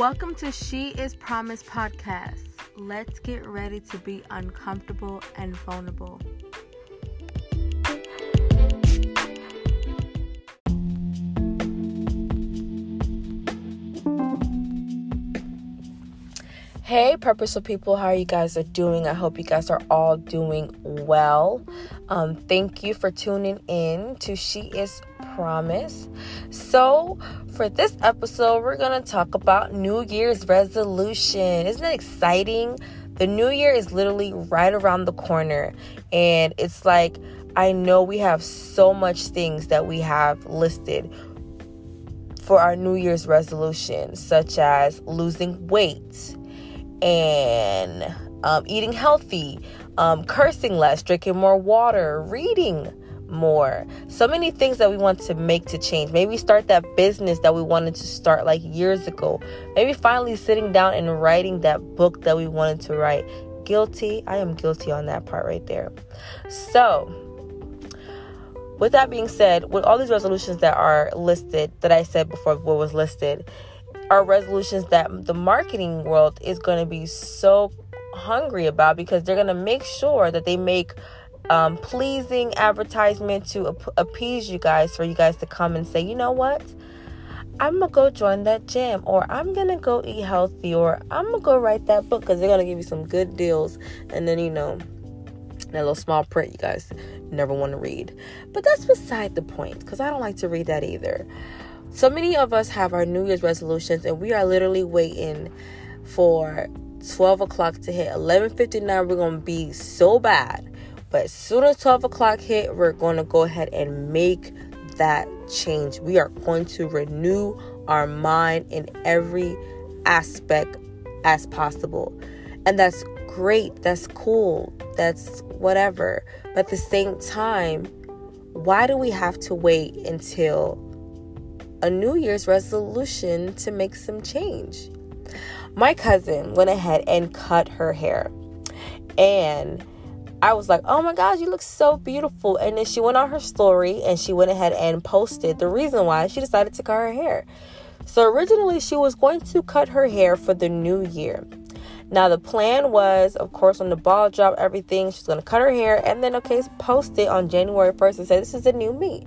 Welcome to She Is Promise podcast. Let's get ready to be uncomfortable and vulnerable. Hey, purposeful people, how are you guys are doing? I hope you guys are all doing well. Um, thank you for tuning in to She Is Promise. So, for this episode, we're gonna talk about New Year's resolution. Isn't it exciting? The new year is literally right around the corner, and it's like I know we have so much things that we have listed for our New Year's resolution, such as losing weight and um, eating healthy, um, cursing less, drinking more water, reading more. So many things that we want to make to change. Maybe start that business that we wanted to start like years ago. Maybe finally sitting down and writing that book that we wanted to write. Guilty. I am guilty on that part right there. So, with that being said, with all these resolutions that are listed, that I said before what was listed, are resolutions that the marketing world is going to be so hungry about because they're going to make sure that they make um, pleasing advertisement to ap- appease you guys for you guys to come and say, you know what? I'm gonna go join that gym, or I'm gonna go eat healthy, or I'm gonna go write that book because they're gonna give you some good deals. And then, you know, that little small print you guys never want to read. But that's beside the point because I don't like to read that either. So many of us have our New Year's resolutions, and we are literally waiting for 12 o'clock to hit. 11:59, we're gonna be so bad. But as soon as 12 o'clock hit, we're gonna go ahead and make that change. We are going to renew our mind in every aspect as possible. And that's great. That's cool. That's whatever. But at the same time, why do we have to wait until a New Year's resolution to make some change. My cousin went ahead and cut her hair. And I was like, oh my gosh, you look so beautiful. And then she went on her story and she went ahead and posted the reason why she decided to cut her hair. So originally, she was going to cut her hair for the new year. Now, the plan was, of course, when the ball dropped, everything, she's going to cut her hair and then, okay, post it on January 1st and say, this is the new me.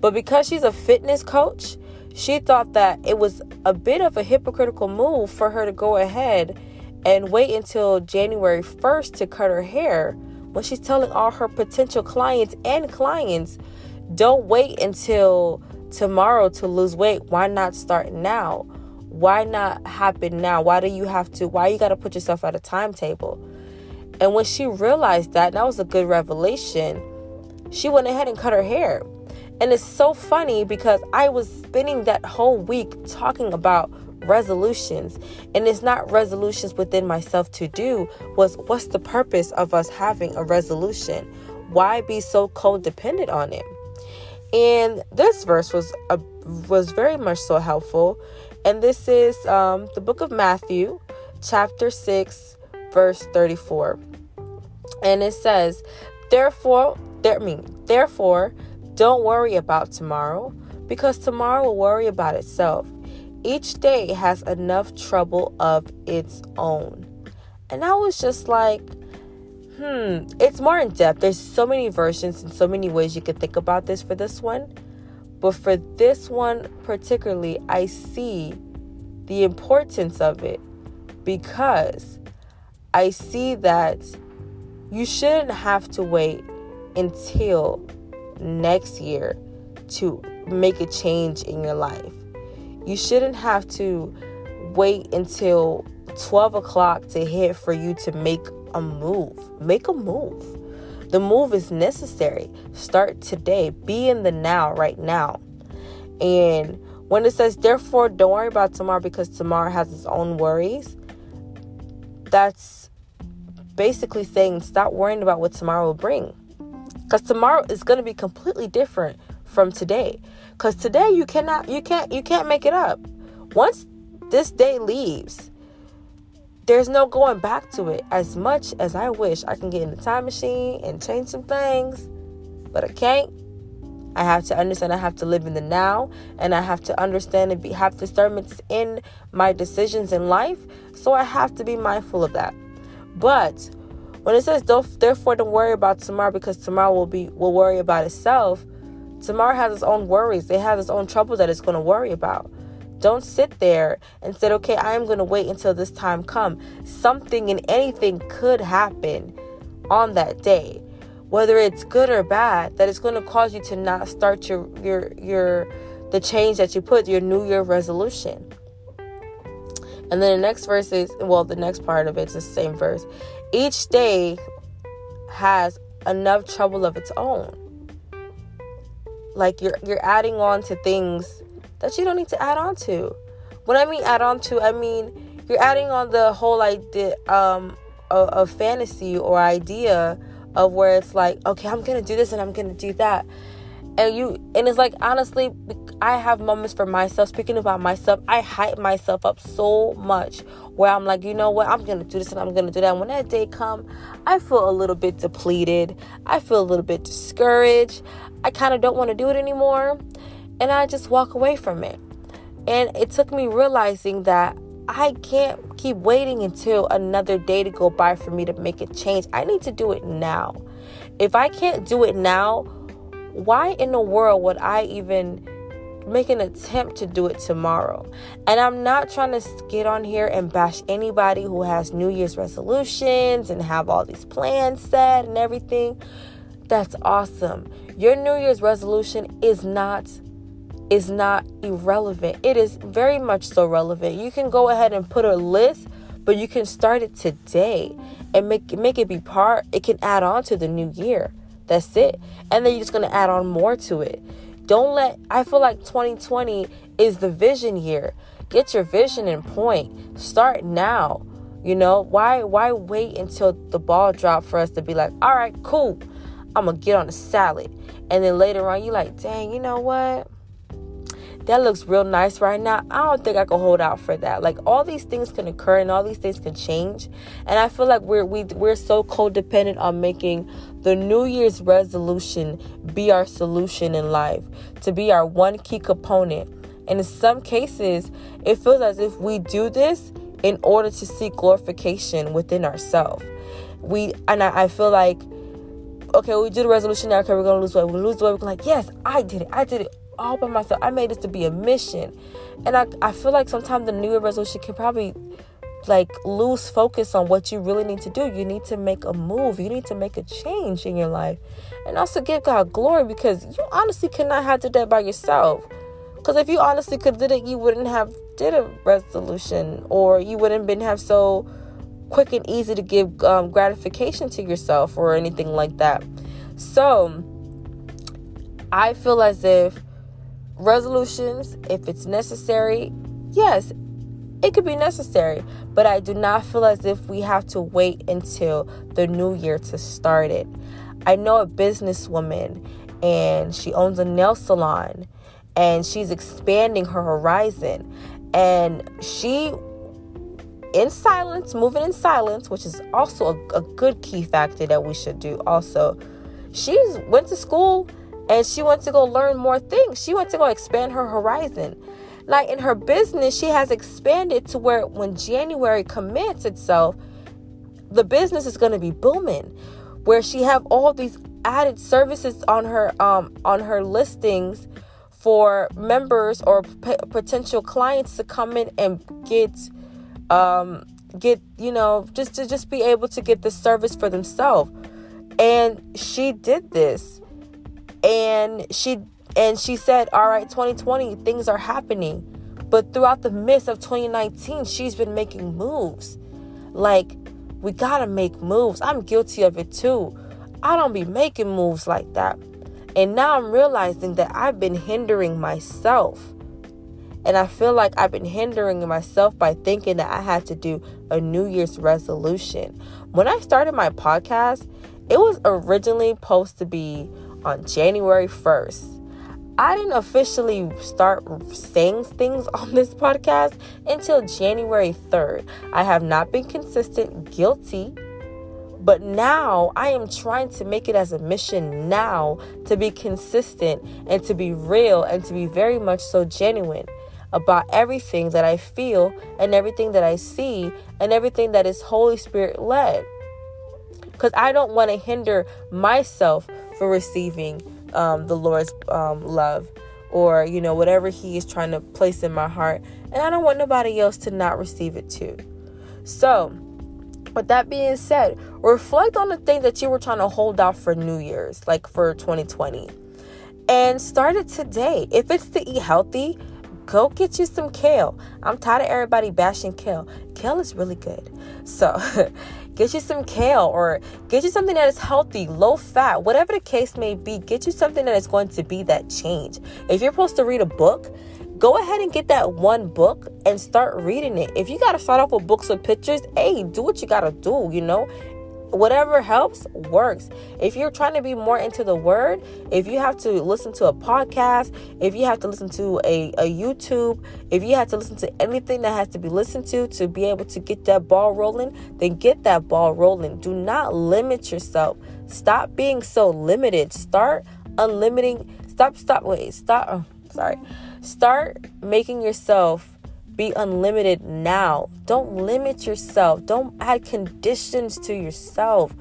But because she's a fitness coach, she thought that it was a bit of a hypocritical move for her to go ahead and wait until January 1st to cut her hair when she's telling all her potential clients and clients, don't wait until tomorrow to lose weight. Why not start now? Why not happen now? Why do you have to? Why you got to put yourself at a timetable? And when she realized that, that was a good revelation, she went ahead and cut her hair. And it's so funny because I was spending that whole week talking about resolutions. And it's not resolutions within myself to do was what's the purpose of us having a resolution? Why be so codependent on it? And this verse was a, was very much so helpful. And this is um, the book of matthew chapter 6 verse 34 and it says therefore there mean therefore don't worry about tomorrow because tomorrow will worry about itself. Each day has enough trouble of its own. And I was just like, hmm, it's more in depth. There's so many versions and so many ways you could think about this for this one. But for this one particularly, I see the importance of it because I see that you shouldn't have to wait until next year to make a change in your life. You shouldn't have to wait until 12 o'clock to hit for you to make a move. Make a move. The move is necessary. Start today. Be in the now, right now. And when it says, therefore, don't worry about tomorrow because tomorrow has its own worries, that's basically saying stop worrying about what tomorrow will bring. Because tomorrow is going to be completely different from today. Because today you cannot, you can't, you can't make it up. Once this day leaves, there's no going back to it. As much as I wish I can get in the time machine and change some things, but I can't. I have to understand I have to live in the now and I have to understand and be, have discernment in my decisions in life. So I have to be mindful of that. But when it says don't therefore don't worry about tomorrow because tomorrow will be will worry about itself, tomorrow has its own worries. It has its own trouble that it's going to worry about. Don't sit there and say, okay, I am going to wait until this time come. Something and anything could happen on that day whether it's good or bad, that it's going to cause you to not start your your your the change that you put your New Year resolution. And then the next verse is well, the next part of it's the same verse. Each day has enough trouble of its own. Like you're you're adding on to things that you don't need to add on to. When I mean add on to, I mean you're adding on the whole idea um, of, of fantasy or idea of where it's like, okay, I'm gonna do this and I'm gonna do that. And you and it's like honestly, I have moments for myself, speaking about myself, I hype myself up so much where I'm like, you know what, I'm gonna do this and I'm gonna do that. when that day come, I feel a little bit depleted. I feel a little bit discouraged. I kind of don't want to do it anymore. And I just walk away from it. And it took me realizing that I can't keep waiting until another day to go by for me to make a change. I need to do it now. If I can't do it now, why in the world would I even make an attempt to do it tomorrow? And I'm not trying to get on here and bash anybody who has New Year's resolutions and have all these plans set and everything. That's awesome. Your New Year's resolution is not is not irrelevant. It is very much so relevant. You can go ahead and put a list, but you can start it today and make make it be part. It can add on to the new year. That's it. And then you're just going to add on more to it. Don't let I feel like 2020 is the vision year. Get your vision in point. Start now. You know, why why wait until the ball drop for us to be like, "All right, cool. I'm to get on the salad." And then later on you're like, "Dang, you know what? that looks real nice right now. I don't think I can hold out for that. Like all these things can occur and all these things can change. And I feel like we're we, we're so codependent on making the New Year's resolution be our solution in life, to be our one key component. And in some cases, it feels as if we do this in order to seek glorification within ourselves. We and I, I feel like okay, we do the resolution now, okay, we're gonna lose weight. We lose weight, we're like, yes, I did it, I did it all by myself. I made this to be a mission. And I, I feel like sometimes the New Year resolution can probably like lose focus on what you really need to do. You need to make a move. You need to make a change in your life. And also give God glory because you honestly cannot have did that by yourself. Because if you honestly could did it, you wouldn't have did a resolution or you wouldn't been have so quick and easy to give um, gratification to yourself or anything like that. So I feel as if resolutions, if it's necessary, yes, it could be necessary. But I do not feel as if we have to wait until the new year to start it. I know a businesswoman and she owns a nail salon and she's expanding her horizon. And she, in silence, moving in silence, which is also a, a good key factor that we should do also. She's went to school and she wants to go learn more things. She wants to go expand her horizon. Like in her business, she has expanded to where when January commits itself, the business is going to be booming. Where she have all these added services on her um on her listings for members or p- potential clients to come in and get um get you know just to just be able to get the service for themselves and she did this and she and she said all right 2020 things are happening. But throughout the midst of 2019 she's been making moves. Like we gotta make moves. I'm guilty of it too. I don't be making moves like that. And now i'm realizing that i've been hindering myself. And i feel like i've been hindering myself by thinking that i had to do a new year's resolution. When i started my podcast it was originally supposed to be on January 1st. I didn't officially start saying things on this podcast until January 3rd. I have not been consistent, guilty, But now I am trying to make it as a mission now to be consistent and to be real and to be very much so genuine about everything that I feel and everything that I see and everything that is Holy Spirit led. Because I don't want to hinder myself for receiving um, the Lord's um, love or, you know, whatever He is trying to place in my heart. And I don't want nobody else to not receive it too. So, with that being said, reflect on the things that you were trying to hold out for New Year's, like for 2020, and start it today. If it's to eat healthy, go get you some kale. I'm tired of everybody bashing kale. Kale is really good. So, get you some kale or get you something that is healthy, low fat, whatever the case may be. Get you something that is going to be that change. If you're supposed to read a book, go ahead and get that one book and start reading it. If you got to start off with books with pictures, hey, do what you got to do, you know? Whatever helps works. If you're trying to be more into the word, if you have to listen to a podcast, if you have to listen to a, a YouTube, if you have to listen to anything that has to be listened to to be able to get that ball rolling, then get that ball rolling. Do not limit yourself. Stop being so limited. Start unlimiting. Stop, stop, wait, stop. Oh, sorry. Start making yourself be unlimited now. Don't limit yourself. Don't add conditions to yourself.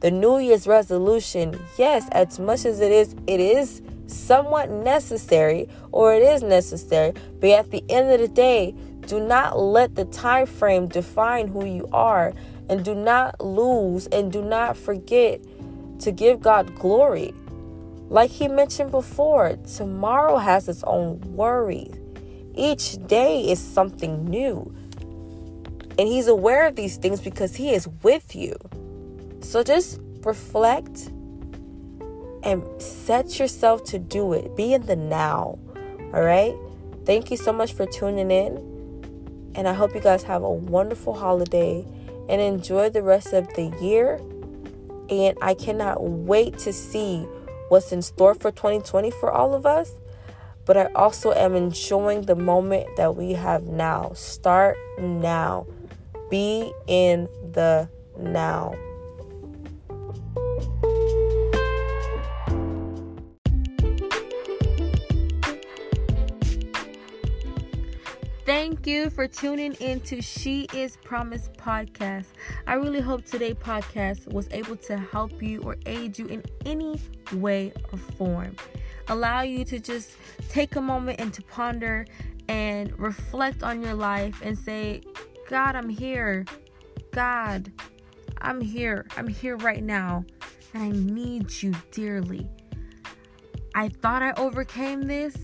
The New Year's resolution, yes, as much as it is, it is somewhat necessary or it is necessary, but at the end of the day, do not let the time frame define who you are and do not lose and do not forget to give God glory. Like he mentioned before, tomorrow has its own worries. Each day is something new. And he's aware of these things because he is with you. So just reflect and set yourself to do it. Be in the now. All right? Thank you so much for tuning in. And I hope you guys have a wonderful holiday and enjoy the rest of the year. And I cannot wait to see what's in store for 2020 for all of us. But I also am enjoying the moment that we have now. Start now. Be in the now. Thank you for tuning in to She Is Promise podcast. I really hope today's podcast was able to help you or aid you in any way or form. Allow you to just take a moment and to ponder and reflect on your life and say, God, I'm here. God, I'm here. I'm here right now. And I need you dearly. I thought I overcame this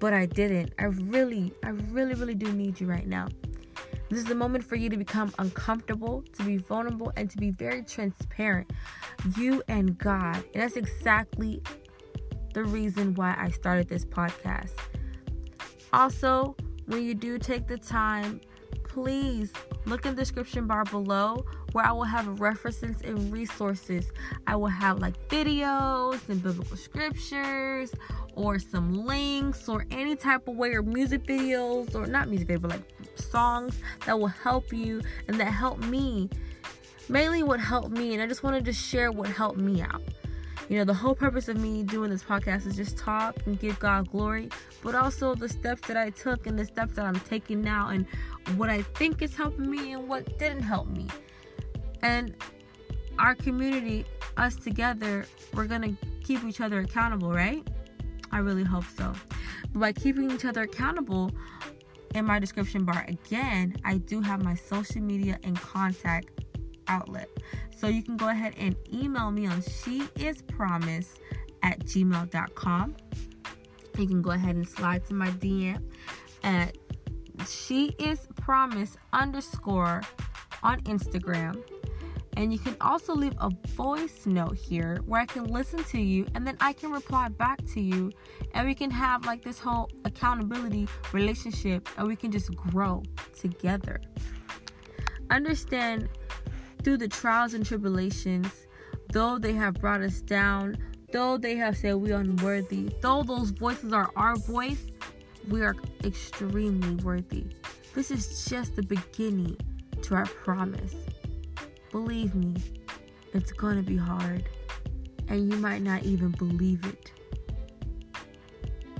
but I didn't. I really, I really, really do need you right now. This is the moment for you to become uncomfortable, to be vulnerable, and to be very transparent. You and God. And that's exactly the reason why I started this podcast. Also, when you do take the time, please look in the description bar below where I will have references and resources. I will have like videos and biblical scriptures or some links or any type of way or music videos or not music videos but like songs that will help you and that help me mainly what helped me and I just wanted to share what helped me out. You know, the whole purpose of me doing this podcast is just talk and give God glory, but also the steps that I took and the steps that I'm taking now and what I think is helping me and what didn't help me. And our community, us together, we're going to keep each other accountable, right? I really hope so. By keeping each other accountable, in my description bar again, I do have my social media and contact outlet. So you can go ahead and email me on sheispromise at gmail.com. You can go ahead and slide to my DM at she is promise underscore on Instagram. And you can also leave a voice note here where I can listen to you and then I can reply back to you. And we can have like this whole accountability relationship and we can just grow together. Understand through the trials and tribulations, though they have brought us down, though they have said we are unworthy, though those voices are our voice, we are extremely worthy. This is just the beginning to our promise. Believe me, It's going to be hard. And you might not even believe it.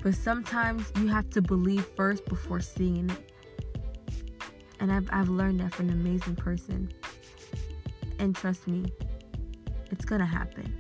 But sometimes you have to believe first before seeing it. And I've, I've learned that from an amazing person. And trust me, it's to happen.